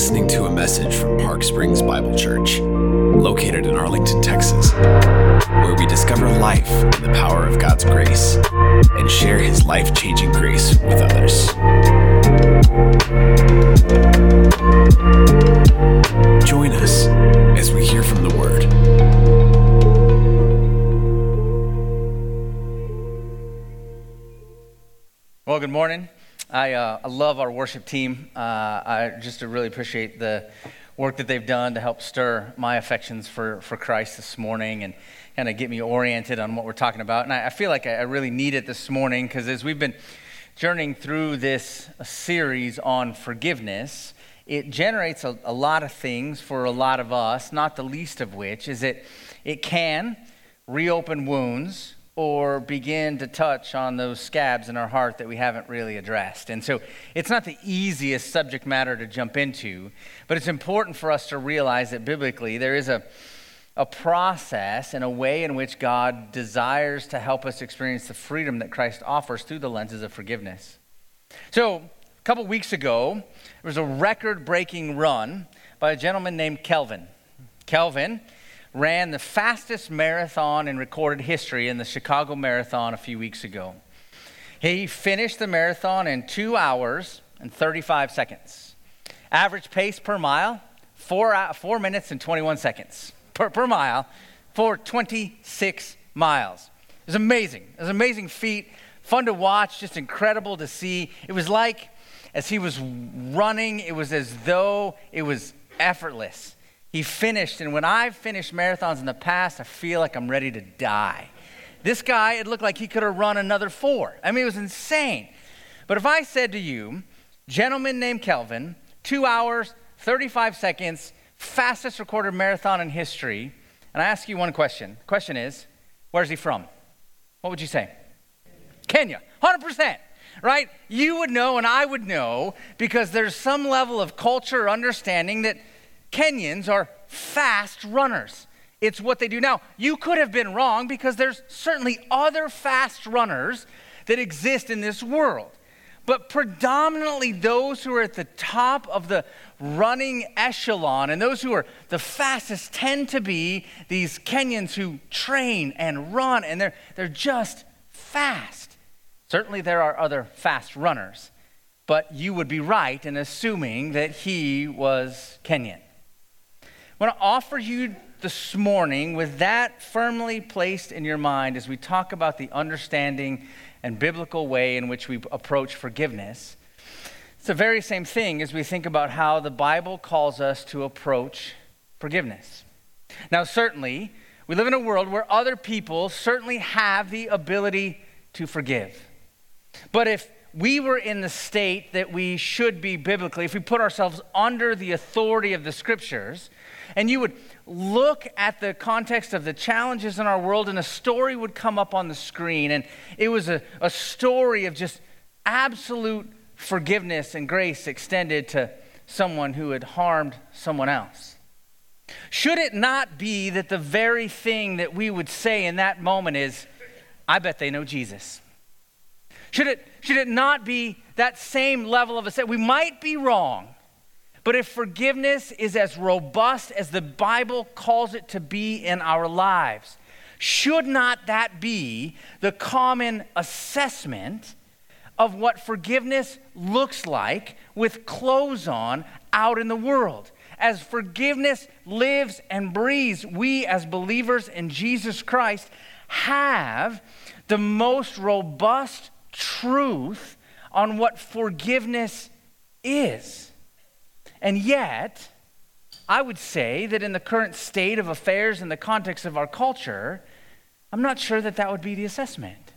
listening to a message from Park Springs Bible Church, located in Arlington, Texas, where we discover life in the power of God's grace and share His life changing grace with others. Uh, I love our worship team. Uh, I just really appreciate the work that they've done to help stir my affections for, for Christ this morning and kind of get me oriented on what we're talking about. And I, I feel like I, really need it this morning because as we've been journeying through this series on forgiveness, it generates a, a lot of things for a lot of us, not the least of which is that it can reopen wounds or begin to touch on those scabs in our heart that we haven't really addressed. And so it's not the easiest subject matter to jump into, but it's important for us to realize that biblically there is a, a process and a way in which God desires to help us experience the freedom that Christ offers through the lenses of forgiveness. So, a couple weeks ago, there was a record breaking run by a gentleman named Kelvin. Kelvin ran the fastest marathon in recorded history in the Chicago Marathon a few weeks ago. He finished the marathon in two hours and 35 seconds. Average pace per mile, four, four minutes and 21 seconds per, per mile for 26 miles. It was amazing. It was an amazing feat, fun to watch, just incredible to see. It was like, as he was running, it was as though it was effortless. He finished, and when I've finished marathons in the past, I feel like I'm ready to die. This guy, it looked like he could have run another four. I mean, it was insane. But if I said to you, gentleman named Kelvin, two hours, 35 seconds, fastest recorded marathon in history, and I ask you one question. The question is, where's he from? What would you say? Kenya, 100%, right? You would know, and I would know, because there's some level of culture understanding that Kenyans are fast runners. It's what they do now. You could have been wrong because there's certainly other fast runners that exist in this world. But predominantly those who are at the top of the running echelon and those who are the fastest tend to be these Kenyans who train and run and they're, they're just fast. Certainly there are other fast runners, but you would be right in assuming that he was Kenyan. I want to offer you this morning with that firmly placed in your mind as we talk about the understanding and biblical way in which we approach forgiveness. It's the very same thing as we think about how the Bible calls us to approach forgiveness. Now, certainly, we live in a world where other people certainly have the ability to forgive. But if we were in the state that we should be biblically, if we put ourselves under the authority of the scriptures, and you would look at the context of the challenges in our world, and a story would come up on the screen. And it was a, a story of just absolute forgiveness and grace extended to someone who had harmed someone else. Should it not be that the very thing that we would say in that moment is, I bet they know Jesus? Should it, should it not be that same level of a say? We might be wrong, but if forgiveness is as robust as the Bible calls it to be in our lives, should not that be the common assessment of what forgiveness looks like with clothes on out in the world? As forgiveness lives and breathes, we as believers in Jesus Christ have the most robust truth on what forgiveness is. And yet, I would say that in the current state of affairs in the context of our culture, I'm not sure that that would be the assessment.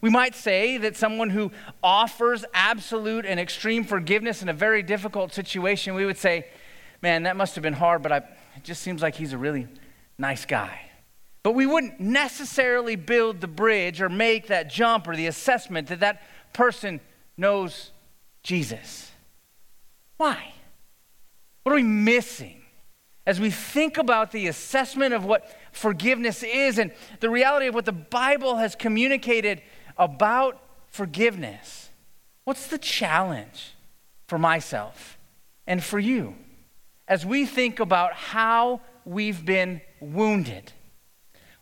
We might say that someone who offers absolute and extreme forgiveness in a very difficult situation, we would say, man, that must have been hard, but I, it just seems like he's a really nice guy. But we wouldn't necessarily build the bridge or make that jump or the assessment that that person knows Jesus. Why? What are we missing as we think about the assessment of what forgiveness is and the reality of what the Bible has communicated about forgiveness? What's the challenge for myself and for you? as we think about how we've been wounded?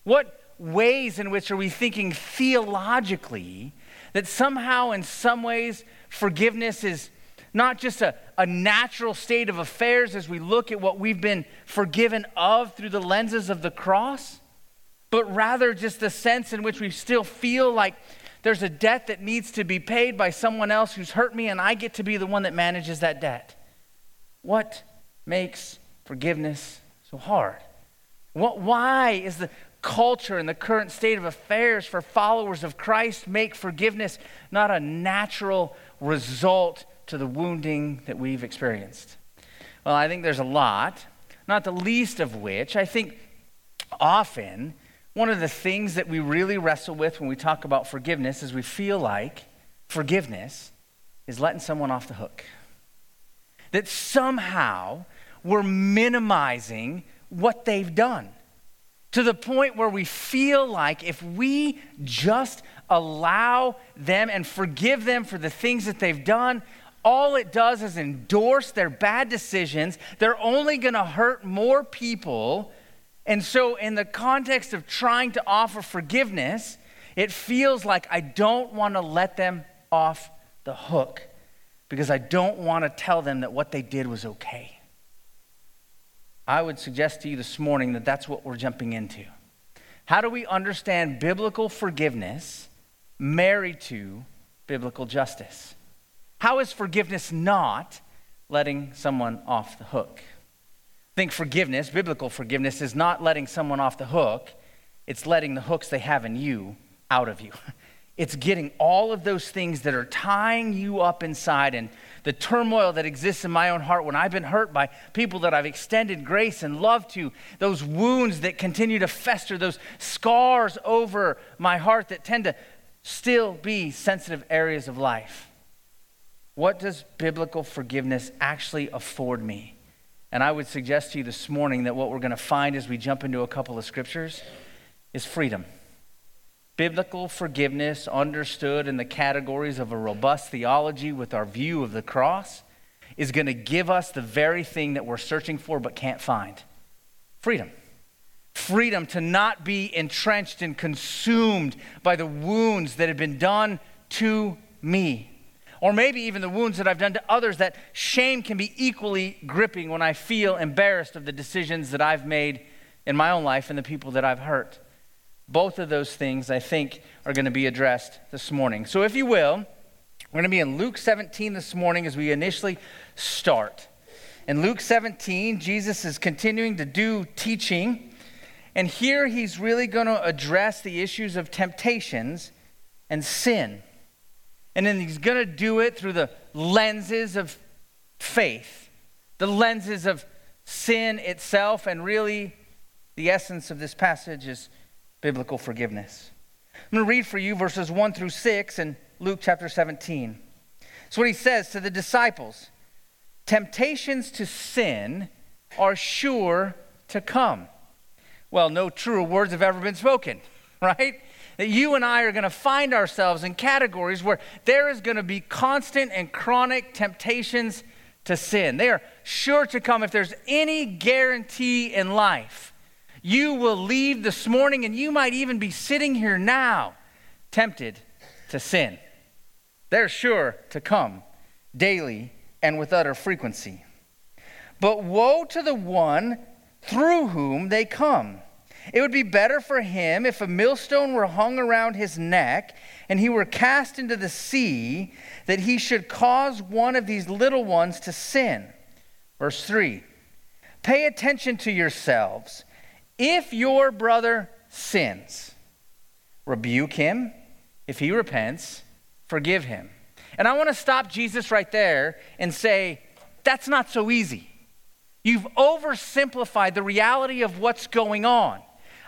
What ways in which are we thinking theologically that somehow, in some ways, forgiveness is not just a, a natural state of affairs as we look at what we've been forgiven of through the lenses of the cross, but rather just the sense in which we still feel like there's a debt that needs to be paid by someone else who's hurt me, and I get to be the one that manages that debt. What makes forgiveness so hard? What, why is the culture and the current state of affairs for followers of Christ make forgiveness not a natural result to the wounding that we've experienced? Well, I think there's a lot, not the least of which I think often one of the things that we really wrestle with when we talk about forgiveness is we feel like forgiveness is letting someone off the hook. That somehow we're minimizing what they've done to the point where we feel like if we just allow them and forgive them for the things that they've done, all it does is endorse their bad decisions. They're only going to hurt more people. And so, in the context of trying to offer forgiveness, it feels like I don't want to let them off the hook because I don't want to tell them that what they did was okay. I would suggest to you this morning that that's what we're jumping into. How do we understand biblical forgiveness married to biblical justice? How is forgiveness not letting someone off the hook? Think forgiveness, biblical forgiveness, is not letting someone off the hook, it's letting the hooks they have in you out of you. It's getting all of those things that are tying you up inside and the turmoil that exists in my own heart when I've been hurt by people that I've extended grace and love to, those wounds that continue to fester, those scars over my heart that tend to still be sensitive areas of life. What does biblical forgiveness actually afford me? And I would suggest to you this morning that what we're going to find as we jump into a couple of scriptures is freedom. Biblical forgiveness, understood in the categories of a robust theology with our view of the cross, is going to give us the very thing that we're searching for but can't find freedom. Freedom to not be entrenched and consumed by the wounds that have been done to me or maybe even the wounds that I've done to others, that shame can be equally gripping when I feel embarrassed of the decisions that I've made in my own life and the people that I've hurt. Both of those things, I think, are going to be addressed this morning. So, if you will, we're going to be in Luke 17 this morning as we initially start. In Luke 17, Jesus is continuing to do teaching, and here he's really going to address the issues of temptations and sin. And then he's going to do it through the lenses of faith, the lenses of sin itself, and really the essence of this passage is biblical forgiveness. I'm going to read for you verses 1 through 6 in Luke chapter 17. So, what he says to the disciples Temptations to sin are sure to come. Well, no truer words have ever been spoken, right? That you and I are going to find ourselves in categories where there is going to be constant and chronic temptations to sin. They are sure to come if there's any guarantee in life. You will leave this morning and you might even be sitting here now tempted to sin. They're sure to come daily and with utter frequency. But woe to the one through whom they come. It would be better for him if a millstone were hung around his neck and he were cast into the sea that he should cause one of these little ones to sin. Verse 3 Pay attention to yourselves. If your brother sins, rebuke him. If he repents, forgive him. And I want to stop Jesus right there and say, that's not so easy. You've oversimplified the reality of what's going on.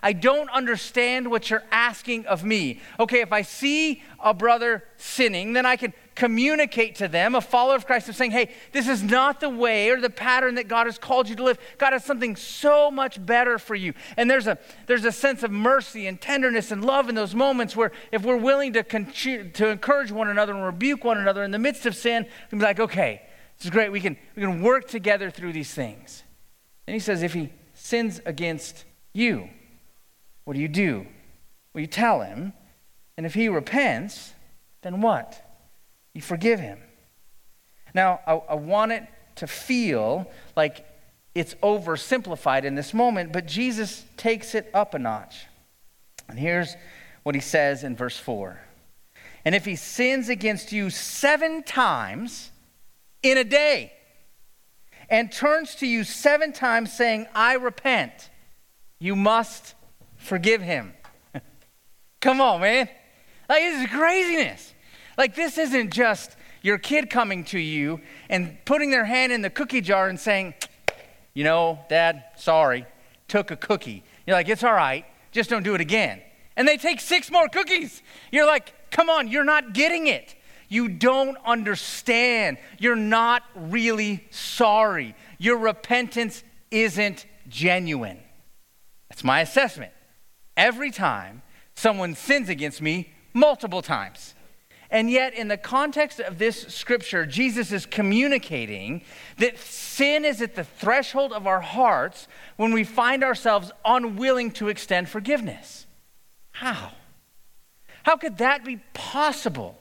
I don't understand what you're asking of me. Okay, if I see a brother sinning, then I can communicate to them, a follower of Christ, of saying, hey, this is not the way or the pattern that God has called you to live. God has something so much better for you. And there's a, there's a sense of mercy and tenderness and love in those moments where if we're willing to, con- to encourage one another and rebuke one another in the midst of sin, we can be like, okay, this is great. We can, we can work together through these things. And he says, if he sins against you, what do you do? Well, you tell him. And if he repents, then what? You forgive him. Now, I, I want it to feel like it's oversimplified in this moment, but Jesus takes it up a notch. And here's what he says in verse 4 And if he sins against you seven times in a day, and turns to you seven times saying, I repent, you must forgive him. Come on, man. Like, this is craziness. Like, this isn't just your kid coming to you and putting their hand in the cookie jar and saying, You know, Dad, sorry, took a cookie. You're like, It's all right, just don't do it again. And they take six more cookies. You're like, Come on, you're not getting it. You don't understand. You're not really sorry. Your repentance isn't genuine. That's my assessment. Every time someone sins against me, multiple times. And yet, in the context of this scripture, Jesus is communicating that sin is at the threshold of our hearts when we find ourselves unwilling to extend forgiveness. How? How could that be possible?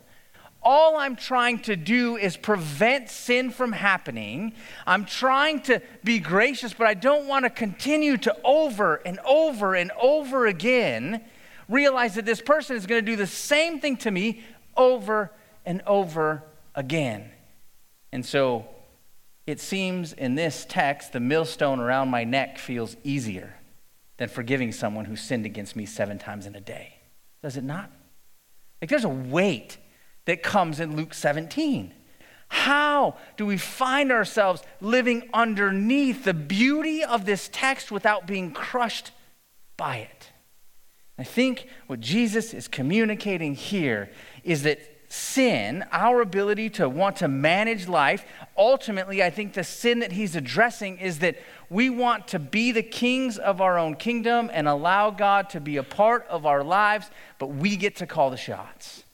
All I'm trying to do is prevent sin from happening. I'm trying to be gracious, but I don't want to continue to over and over and over again realize that this person is going to do the same thing to me over and over again. And so it seems in this text, the millstone around my neck feels easier than forgiving someone who sinned against me seven times in a day. Does it not? Like there's a weight that comes in Luke 17. How do we find ourselves living underneath the beauty of this text without being crushed by it? I think what Jesus is communicating here is that sin, our ability to want to manage life, ultimately, I think the sin that he's addressing is that we want to be the kings of our own kingdom and allow God to be a part of our lives, but we get to call the shots.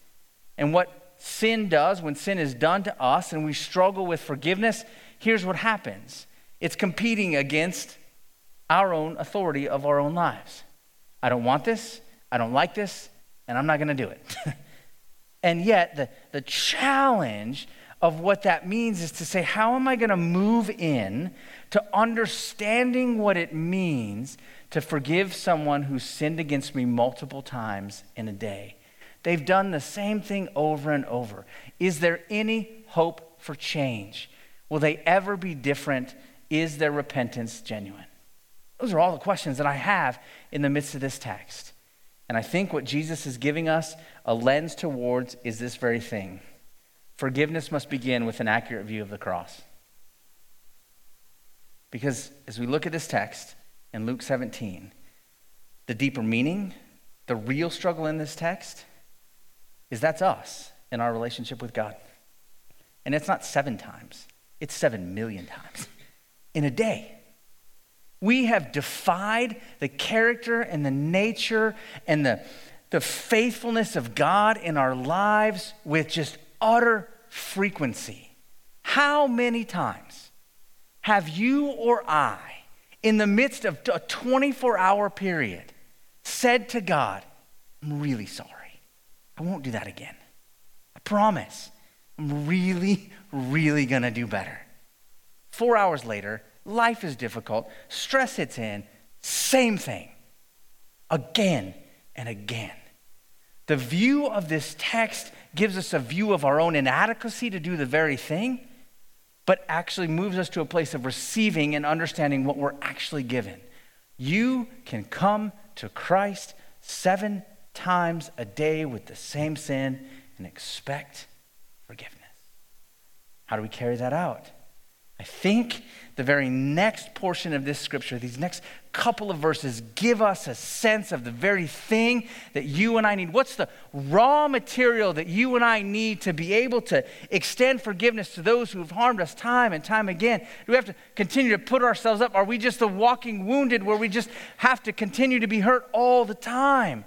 And what sin does, when sin is done to us and we struggle with forgiveness, here's what happens it's competing against our own authority of our own lives. I don't want this, I don't like this, and I'm not going to do it. and yet, the, the challenge of what that means is to say, how am I going to move in to understanding what it means to forgive someone who sinned against me multiple times in a day? They've done the same thing over and over. Is there any hope for change? Will they ever be different? Is their repentance genuine? Those are all the questions that I have in the midst of this text. And I think what Jesus is giving us a lens towards is this very thing forgiveness must begin with an accurate view of the cross. Because as we look at this text in Luke 17, the deeper meaning, the real struggle in this text, is that's us in our relationship with God. And it's not seven times, it's seven million times in a day. We have defied the character and the nature and the, the faithfulness of God in our lives with just utter frequency. How many times have you or I, in the midst of a 24 hour period, said to God, I'm really sorry? I won't do that again. I promise. I'm really, really going to do better. Four hours later, life is difficult, stress hits in, same thing. Again and again. The view of this text gives us a view of our own inadequacy to do the very thing, but actually moves us to a place of receiving and understanding what we're actually given. You can come to Christ seven times a day with the same sin and expect forgiveness. How do we carry that out? I think the very next portion of this scripture, these next couple of verses, give us a sense of the very thing that you and I need. What's the raw material that you and I need to be able to extend forgiveness to those who have harmed us time and time again? Do we have to continue to put ourselves up? Are we just the walking wounded where we just have to continue to be hurt all the time?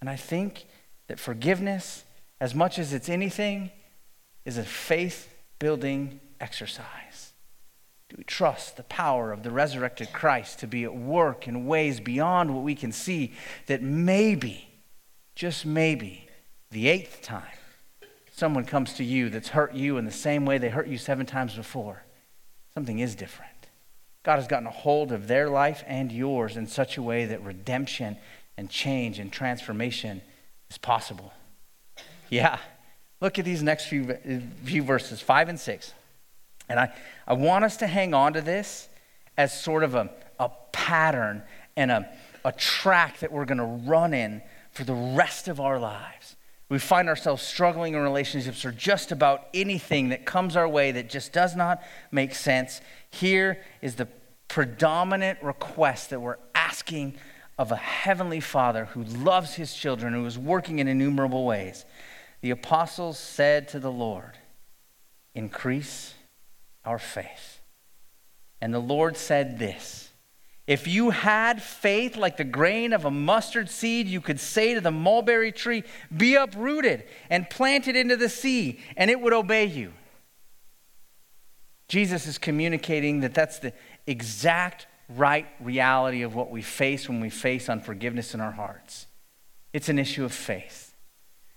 And I think that forgiveness, as much as it's anything, is a faith building exercise. Do we trust the power of the resurrected Christ to be at work in ways beyond what we can see that maybe, just maybe, the eighth time, someone comes to you that's hurt you in the same way they hurt you seven times before, something is different. God has gotten a hold of their life and yours in such a way that redemption and change and transformation is possible. Yeah. Look at these next few, few verses, five and six. And I, I want us to hang on to this as sort of a, a pattern and a, a track that we're going to run in for the rest of our lives. We find ourselves struggling in relationships or just about anything that comes our way that just does not make sense. Here is the predominant request that we're asking of a heavenly Father who loves his children, who is working in innumerable ways. The apostles said to the Lord, Increase our faith. And the Lord said this If you had faith like the grain of a mustard seed, you could say to the mulberry tree, Be uprooted and planted into the sea, and it would obey you. Jesus is communicating that that's the exact right reality of what we face when we face unforgiveness in our hearts. It's an issue of faith.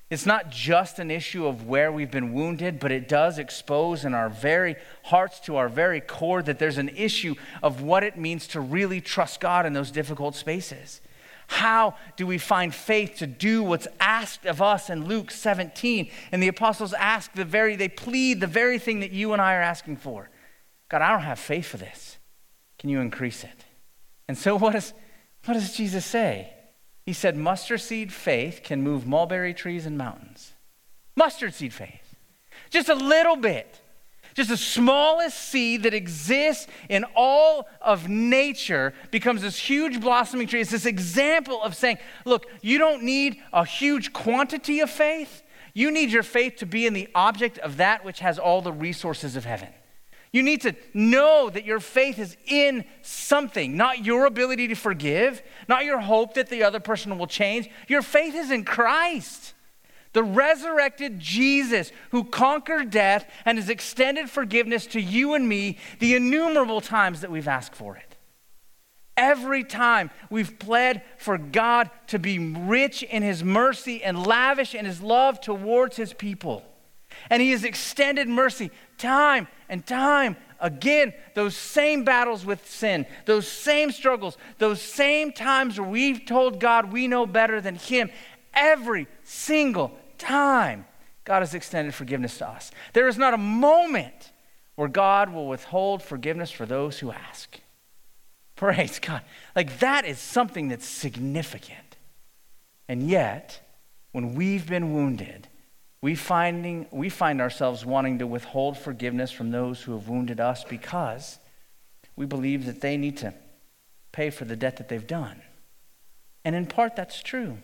It's not just an issue of where we've been wounded, but it does expose in our very hearts to our very core that there's an issue of what it means to really trust God in those difficult spaces. How do we find faith to do what's asked of us in Luke 17? And the apostles ask the very, they plead the very thing that you and I are asking for. God, I don't have faith for this. Can you increase it? And so what, is, what does Jesus say? He said, mustard seed faith can move mulberry trees and mountains. Mustard seed faith. Just a little bit. Just the smallest seed that exists in all of nature becomes this huge blossoming tree. It's this example of saying, look, you don't need a huge quantity of faith. You need your faith to be in the object of that which has all the resources of heaven. You need to know that your faith is in something, not your ability to forgive, not your hope that the other person will change. Your faith is in Christ, the resurrected Jesus who conquered death and has extended forgiveness to you and me the innumerable times that we've asked for it. Every time we've pled for God to be rich in his mercy and lavish in his love towards his people. And he has extended mercy time and time again. Those same battles with sin, those same struggles, those same times where we've told God we know better than him. Every single time, God has extended forgiveness to us. There is not a moment where God will withhold forgiveness for those who ask. Praise God. Like that is something that's significant. And yet, when we've been wounded, we, finding, we find ourselves wanting to withhold forgiveness from those who have wounded us because we believe that they need to pay for the debt that they've done. And in part, that's true.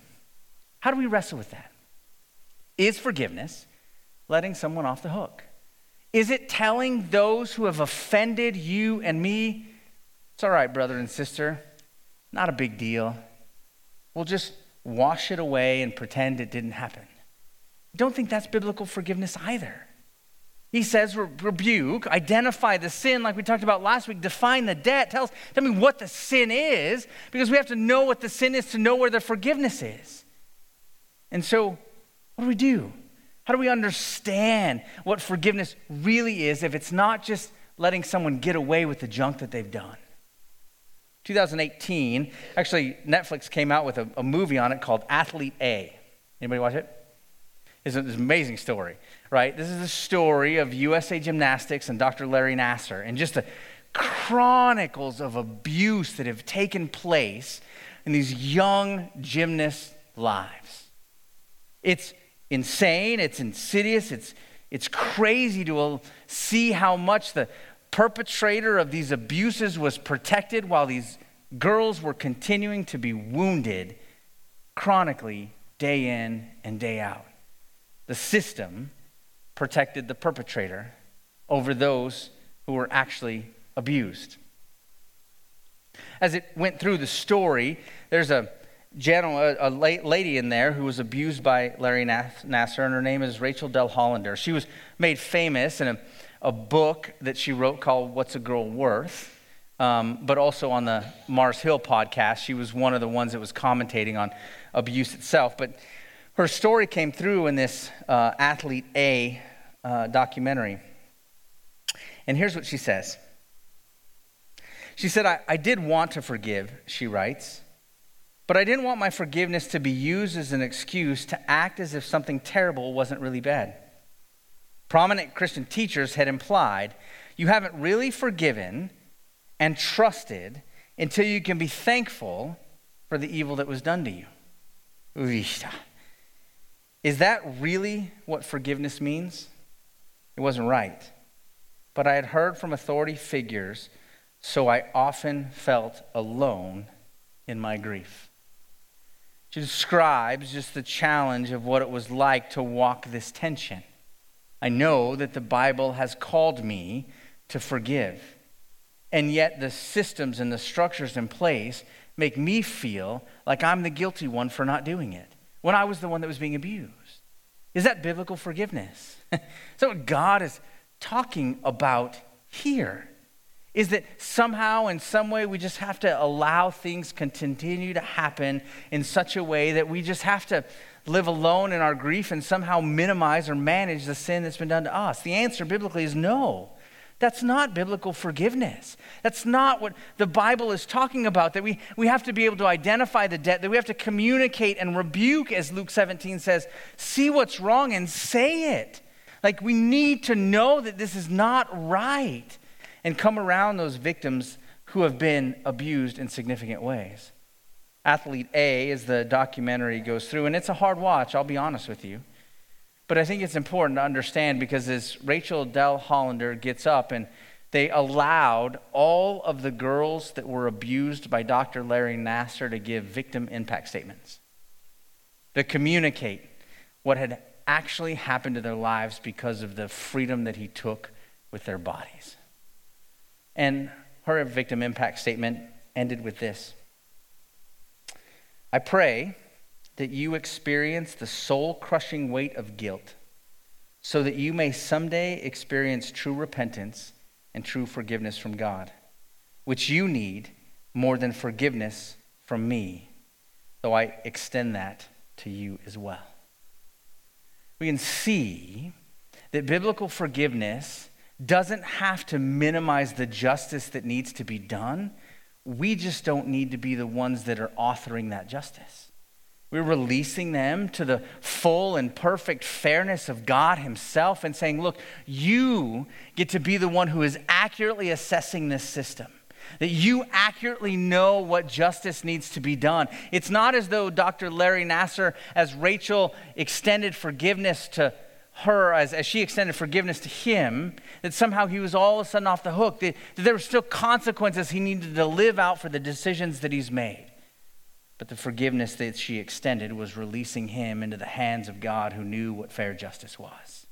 How do we wrestle with that? Is forgiveness letting someone off the hook? Is it telling those who have offended you and me, it's all right, brother and sister, not a big deal. We'll just wash it away and pretend it didn't happen? Don't think that's biblical forgiveness either. He says, rebuke, identify the sin, like we talked about last week, define the debt, tell us, tell me what the sin is, because we have to know what the sin is to know where the forgiveness is. And so, what do we do? How do we understand what forgiveness really is if it's not just letting someone get away with the junk that they've done? 2018, actually, Netflix came out with a, a movie on it called Athlete A. Anybody watch it? Is an amazing story, right? This is the story of USA Gymnastics and Dr. Larry Nassar and just the chronicles of abuse that have taken place in these young gymnasts' lives. It's insane, it's insidious, it's, it's crazy to uh, see how much the perpetrator of these abuses was protected while these girls were continuing to be wounded chronically day in and day out the system protected the perpetrator over those who were actually abused. As it went through the story, there's a, a, lady in there who was abused by Larry Nassar, and her name is Rachel Denhollander. She was made famous in a, a book that she wrote called What's a Girl Worth? Um, but also on the Mars Hill podcast. She was one of the ones that was commentating on abuse itself. But her story came through in this uh, Athlete A uh, documentary. And here's what she says She said, I, I did want to forgive, she writes. But I didn't want my forgiveness to be used as an excuse to act as if something terrible wasn't really bad. Prominent Christian teachers had implied you haven't really forgiven and trusted until you can be thankful for the evil that was done to you. Is that really what forgiveness means? It wasn't right. But I had heard from authority figures, so I often felt alone in my grief. She describes just the challenge of what it was like to walk this tension. I know that the Bible has called me to forgive, and yet the systems and the structures in place make me feel like I'm the guilty one for not doing it when I was the one that was being abused. Is that biblical forgiveness? so, what God is talking about here is that somehow, in some way, we just have to allow things continue to happen in such a way that we just have to live alone in our grief and somehow minimize or manage the sin that's been done to us? The answer biblically is no. That's not biblical forgiveness. That's not what the Bible is talking about. That we, we have to be able to identify the debt, that we have to communicate and rebuke, as Luke 17 says, see what's wrong and say it. Like we need to know that this is not right and come around those victims who have been abused in significant ways. Athlete A, as the documentary goes through, and it's a hard watch, I'll be honest with you. But I think it's important to understand because as Rachel Denhollander gets up and they allowed all of the girls that were abused by Dr. Larry Nassar to give victim impact statements, to communicate what had actually happened to their lives because of the freedom that he took with their bodies. And her victim impact statement ended with this I pray that you experience the soul crushing weight of guilt so that you may someday experience true repentance and true forgiveness from God, which you need more than forgiveness from me, though I extend that to you as well. We can see that biblical forgiveness doesn't have to minimize the justice that needs to be done. We just don't need to be the ones that are authoring that justice. We're releasing them to the full and perfect fairness of God Himself and saying, look, you get to be the one who is accurately assessing this system. That you accurately know what justice needs to be done. It's not as though Dr. Larry Nassar, as Rachel extended forgiveness to her as, as she extended forgiveness to him, that somehow he was all of a sudden off the hook, that, that there were still consequences he needed to live out for the decisions that he's made. But the forgiveness that she extended was releasing him into the hands of God who knew what fair justice was.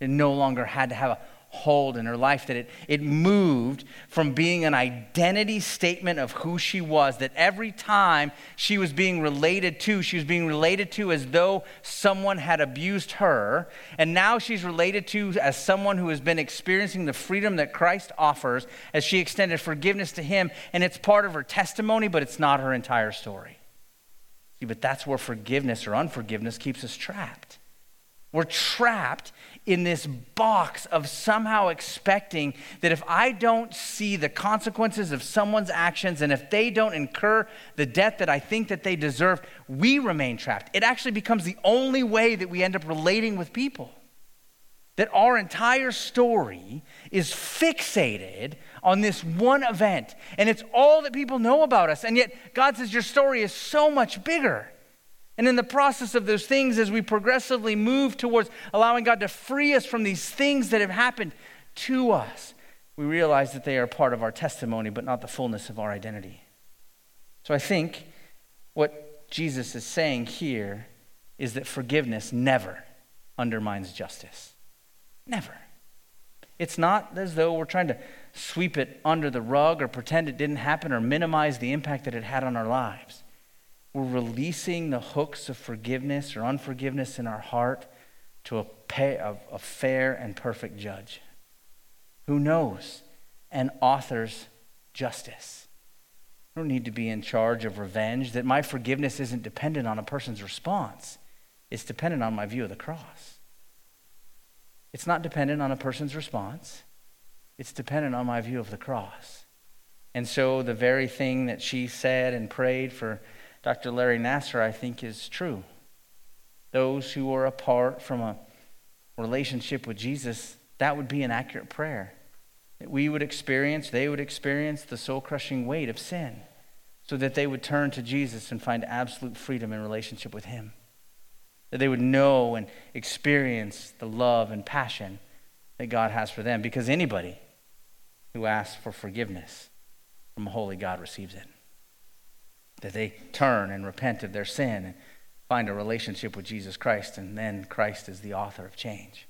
It no longer had to have a hold in her life, that it, it moved from being an identity statement of who she was, that every time she was being related to, she was being related to as though someone had abused her. And now she's related to as someone who has been experiencing the freedom that Christ offers as she extended forgiveness to him. And it's part of her testimony, but it's not her entire story. See, but that's where forgiveness or unforgiveness keeps us trapped. We're trapped in this box of somehow expecting that if I don't see the consequences of someone's actions and if they don't incur the debt that I think that they deserve, we remain trapped. It actually becomes the only way that we end up relating with people. That our entire story is fixated on this one event, and it's all that people know about us. And yet, God says, Your story is so much bigger. And in the process of those things, as we progressively move towards allowing God to free us from these things that have happened to us, we realize that they are part of our testimony, but not the fullness of our identity. So I think what Jesus is saying here is that forgiveness never undermines justice. Never. It's not as though we're trying to sweep it under the rug or pretend it didn't happen or minimize the impact that it had on our lives. We're releasing the hooks of forgiveness or unforgiveness in our heart to a, pay, a, a fair and perfect judge who knows and authors justice. I don't need to be in charge of revenge, that my forgiveness isn't dependent on a person's response. It's dependent on my view of the cross. It's not dependent on a person's response, it's dependent on my view of the cross. And so, the very thing that she said and prayed for Dr. Larry Nassar, I think, is true. Those who are apart from a relationship with Jesus, that would be an accurate prayer that we would experience, they would experience the soul crushing weight of sin so that they would turn to Jesus and find absolute freedom in relationship with Him. That they would know and experience the love and passion that God has for them because anybody who asks for forgiveness from a holy God receives it. That they turn and repent of their sin and find a relationship with Jesus Christ, and then Christ is the author of change.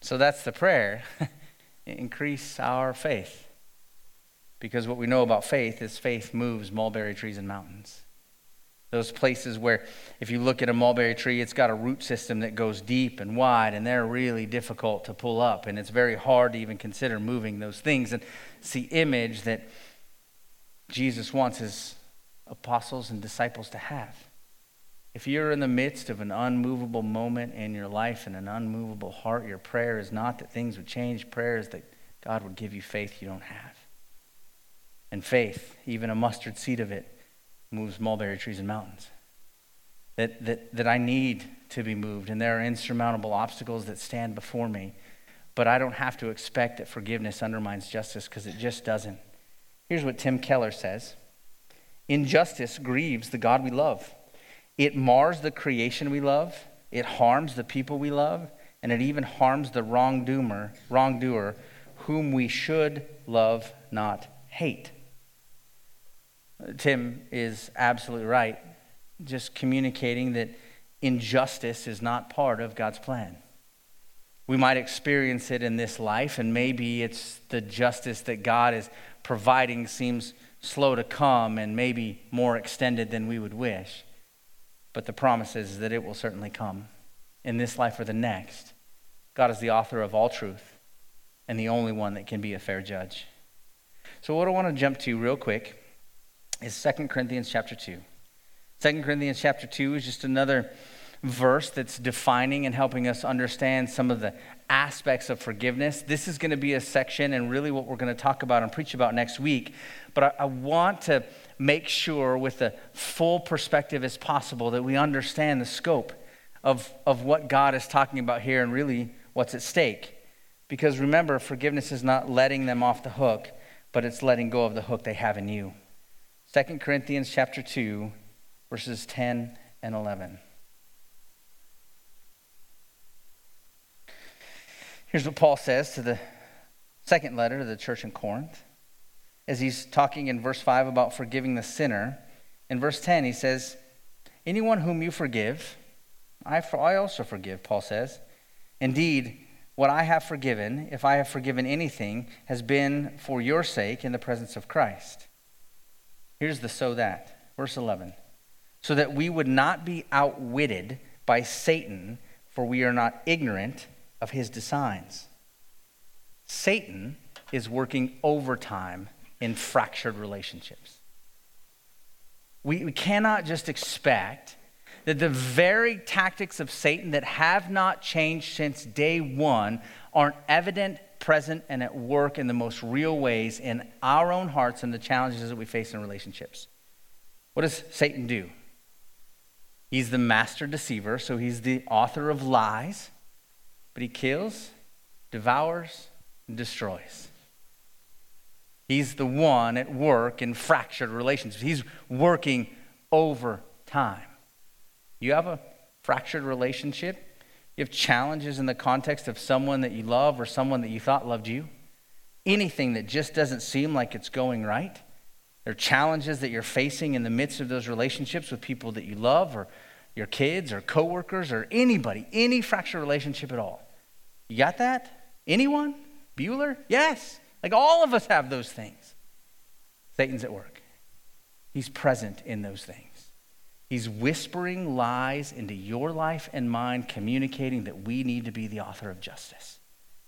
So that's the prayer. increase our faith. Because what we know about faith is faith moves mulberry trees and mountains. Those places where, if you look at a mulberry tree, it's got a root system that goes deep and wide, and they're really difficult to pull up, and it's very hard to even consider moving those things. And it's the image that Jesus wants his apostles and disciples to have. If you're in the midst of an unmovable moment in your life and an unmovable heart, your prayer is not that things would change. Prayer is that God would give you faith you don't have. And faith, even a mustard seed of it, moves mulberry trees and mountains. That, that, that I need to be moved, and there are insurmountable obstacles that stand before me. But I don't have to expect that forgiveness undermines justice because it just doesn't. Here's what Tim Keller says Injustice grieves the God we love. It mars the creation we love, it harms the people we love, and it even harms the wrongdoer, wrongdoer whom we should love, not hate. Tim is absolutely right, just communicating that injustice is not part of God's plan. We might experience it in this life, and maybe it's the justice that God is providing seems slow to come and maybe more extended than we would wish. But the promise is that it will certainly come in this life or the next. God is the author of all truth and the only one that can be a fair judge. So, what I want to jump to real quick is 2 Corinthians chapter 2. 2 Corinthians chapter 2 is just another verse that's defining and helping us understand some of the aspects of forgiveness. This is going to be a section and really what we're going to talk about and preach about next week. But I, I want to make sure, with the full perspective as possible, that we understand the scope of, of what God is talking about here and really what's at stake. Because remember, forgiveness is not letting them off the hook, but it's letting go of the hook they have in you. 2 Corinthians chapter 2, verses 10 and 11. Here's what Paul says to the second letter to the church in Corinth as he's talking in verse 5 about forgiving the sinner. In verse 10, he says, Anyone whom you forgive, I, I also forgive, Paul says. Indeed, what I have forgiven, if I have forgiven anything, has been for your sake in the presence of Christ. Here's the so that. Verse 11. So that we would not be outwitted by Satan, for we are not ignorant of his designs. Satan is working overtime in fractured relationships. We, we cannot just expect that the very tactics of Satan that have not changed since day one aren't evident, present, and at work in the most real ways in our own hearts and the challenges that we face in relationships. What does Satan do? He's the master deceiver, so he's the author of lies, but he kills, devours, and destroys. He's the one at work in fractured relationships. He's working over time. You have a fractured relationship? You have challenges in the context of someone that you love or someone that you thought loved you? Anything that just doesn't seem like it's going right? There are challenges that you're facing in the midst of those relationships with people that you love or your kids or coworkers or anybody, any fractured relationship at all. You got that? Anyone? Bueller? Yes. Like all of us have those things. Satan's at work. He's present in those things. He's whispering lies into your life and mine, communicating that we need to be the author of justice.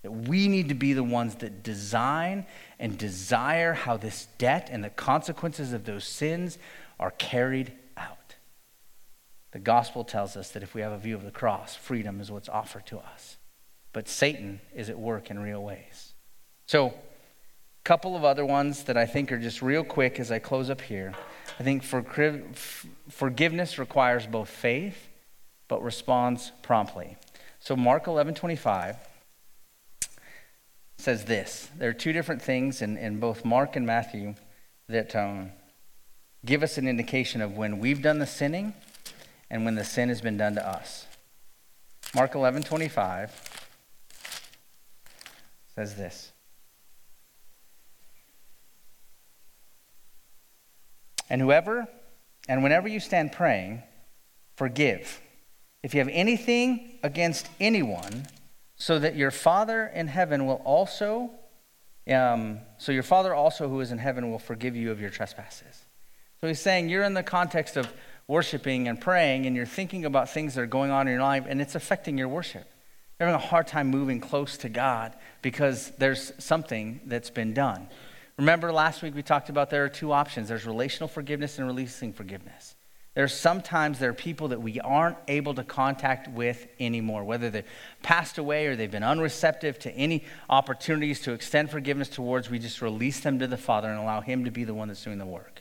That we need to be the ones that design and desire how this debt and the consequences of those sins are carried. The gospel tells us that if we have a view of the cross, freedom is what's offered to us. But Satan is at work in real ways. So, a couple of other ones that I think are just real quick as I close up here. I think for, forgiveness requires both faith, but responds promptly. So Mark 11 25 says this. There are two different things in, in both Mark and Matthew that um, give us an indication of when we've done the sinning and when the sin has been done to us. Mark 11 25 says this. And whoever and whenever you stand praying, forgive. If you have anything against anyone, so that your Father in heaven will also, um, so your Father also who is in heaven will forgive you of your trespasses. So he's saying you're in the context of worshiping and praying, and you're thinking about things that are going on in your life, and it's affecting your worship. You're having a hard time moving close to God because there's something that's been done. Remember last week we talked about there are two options there's relational forgiveness and releasing forgiveness. There's sometimes there are people that we aren't able to contact with anymore, whether they've passed away or they've been unreceptive to any opportunities to extend forgiveness towards. We just release them to the Father and allow Him to be the one that's doing the work.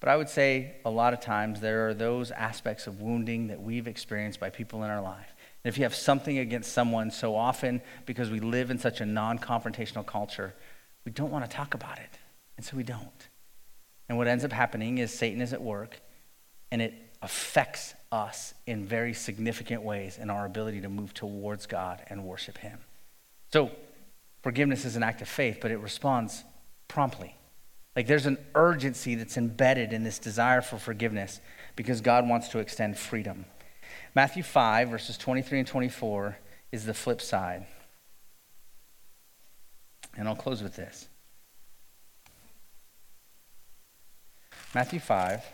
But I would say a lot of times there are those aspects of wounding that we've experienced by people in our life. And if you have something against someone so often because we live in such a non confrontational culture, we don't want to talk about it. And so we don't. And what ends up happening is Satan is at work and it affects us in very significant ways in our ability to move towards God and worship Him. So, forgiveness is an act of faith, but it responds promptly. Like there's an urgency that's embedded in this desire for forgiveness because God wants to extend freedom. Matthew 5, verses 23 and 24 is the flip side. And I'll close with this Matthew 5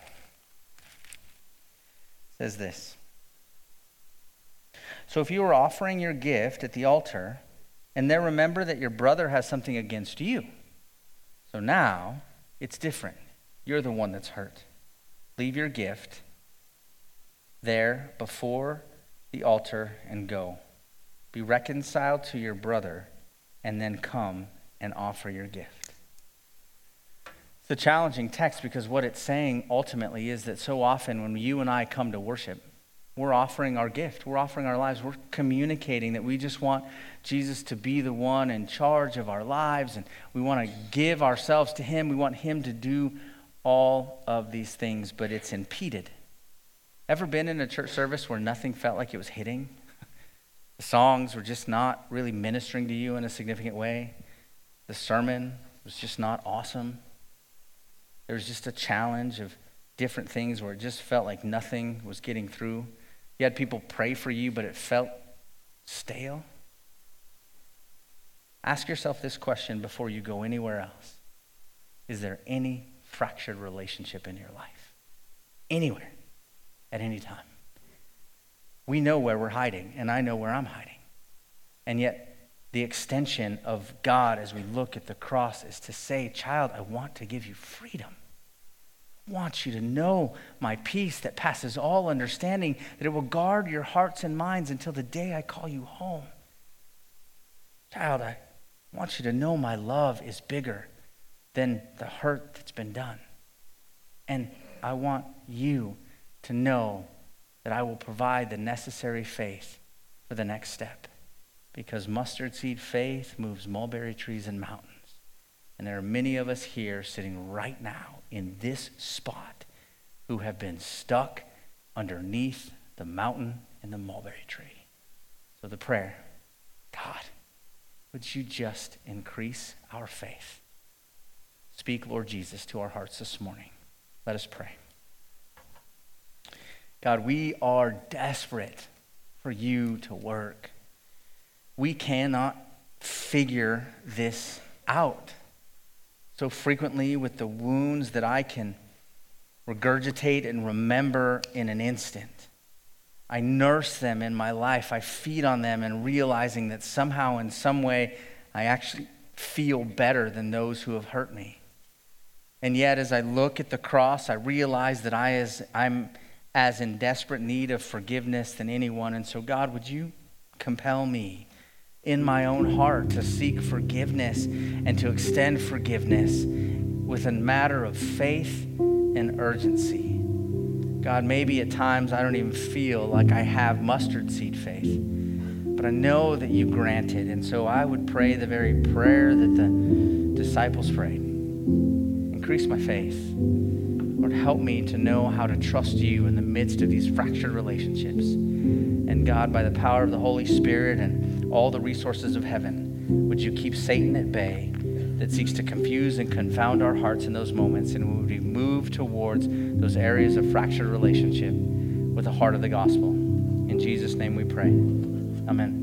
says this So if you are offering your gift at the altar, and there remember that your brother has something against you, so now it's different. You're the one that's hurt. Leave your gift there before the altar and go. Be reconciled to your brother and then come and offer your gift. It's a challenging text because what it's saying ultimately is that so often when you and I come to worship, we're offering our gift. We're offering our lives. We're communicating that we just want Jesus to be the one in charge of our lives and we want to give ourselves to Him. We want Him to do all of these things, but it's impeded. Ever been in a church service where nothing felt like it was hitting? The songs were just not really ministering to you in a significant way. The sermon was just not awesome. There was just a challenge of different things where it just felt like nothing was getting through. You had people pray for you, but it felt stale. Ask yourself this question before you go anywhere else Is there any fractured relationship in your life? Anywhere, at any time. We know where we're hiding, and I know where I'm hiding. And yet, the extension of God as we look at the cross is to say, Child, I want to give you freedom. Want you to know my peace that passes all understanding, that it will guard your hearts and minds until the day I call you home. Child, I want you to know my love is bigger than the hurt that's been done. And I want you to know that I will provide the necessary faith for the next step. Because mustard seed faith moves mulberry trees and mountains. And there are many of us here sitting right now in this spot who have been stuck underneath the mountain and the mulberry tree. So the prayer God, would you just increase our faith? Speak, Lord Jesus, to our hearts this morning. Let us pray. God, we are desperate for you to work. We cannot figure this out. So frequently, with the wounds that I can regurgitate and remember in an instant. I nurse them in my life. I feed on them and realizing that somehow, in some way, I actually feel better than those who have hurt me. And yet, as I look at the cross, I realize that I I'm as in desperate need of forgiveness than anyone. And so, God, would you compel me in my own heart to seek forgiveness and to extend forgiveness with a matter of faith and urgency? God, maybe at times I don't even feel like I have mustard seed faith, but I know that you grant it. And so I would pray the very prayer that the disciples prayed increase my faith. Lord, help me to know how to trust you in the midst of these fractured relationships. And God, by the power of the Holy Spirit and all the resources of heaven, would you keep Satan at bay that seeks to confuse and confound our hearts in those moments, and would we move towards those areas of fractured relationship with the heart of the gospel. In Jesus' name we pray. Amen.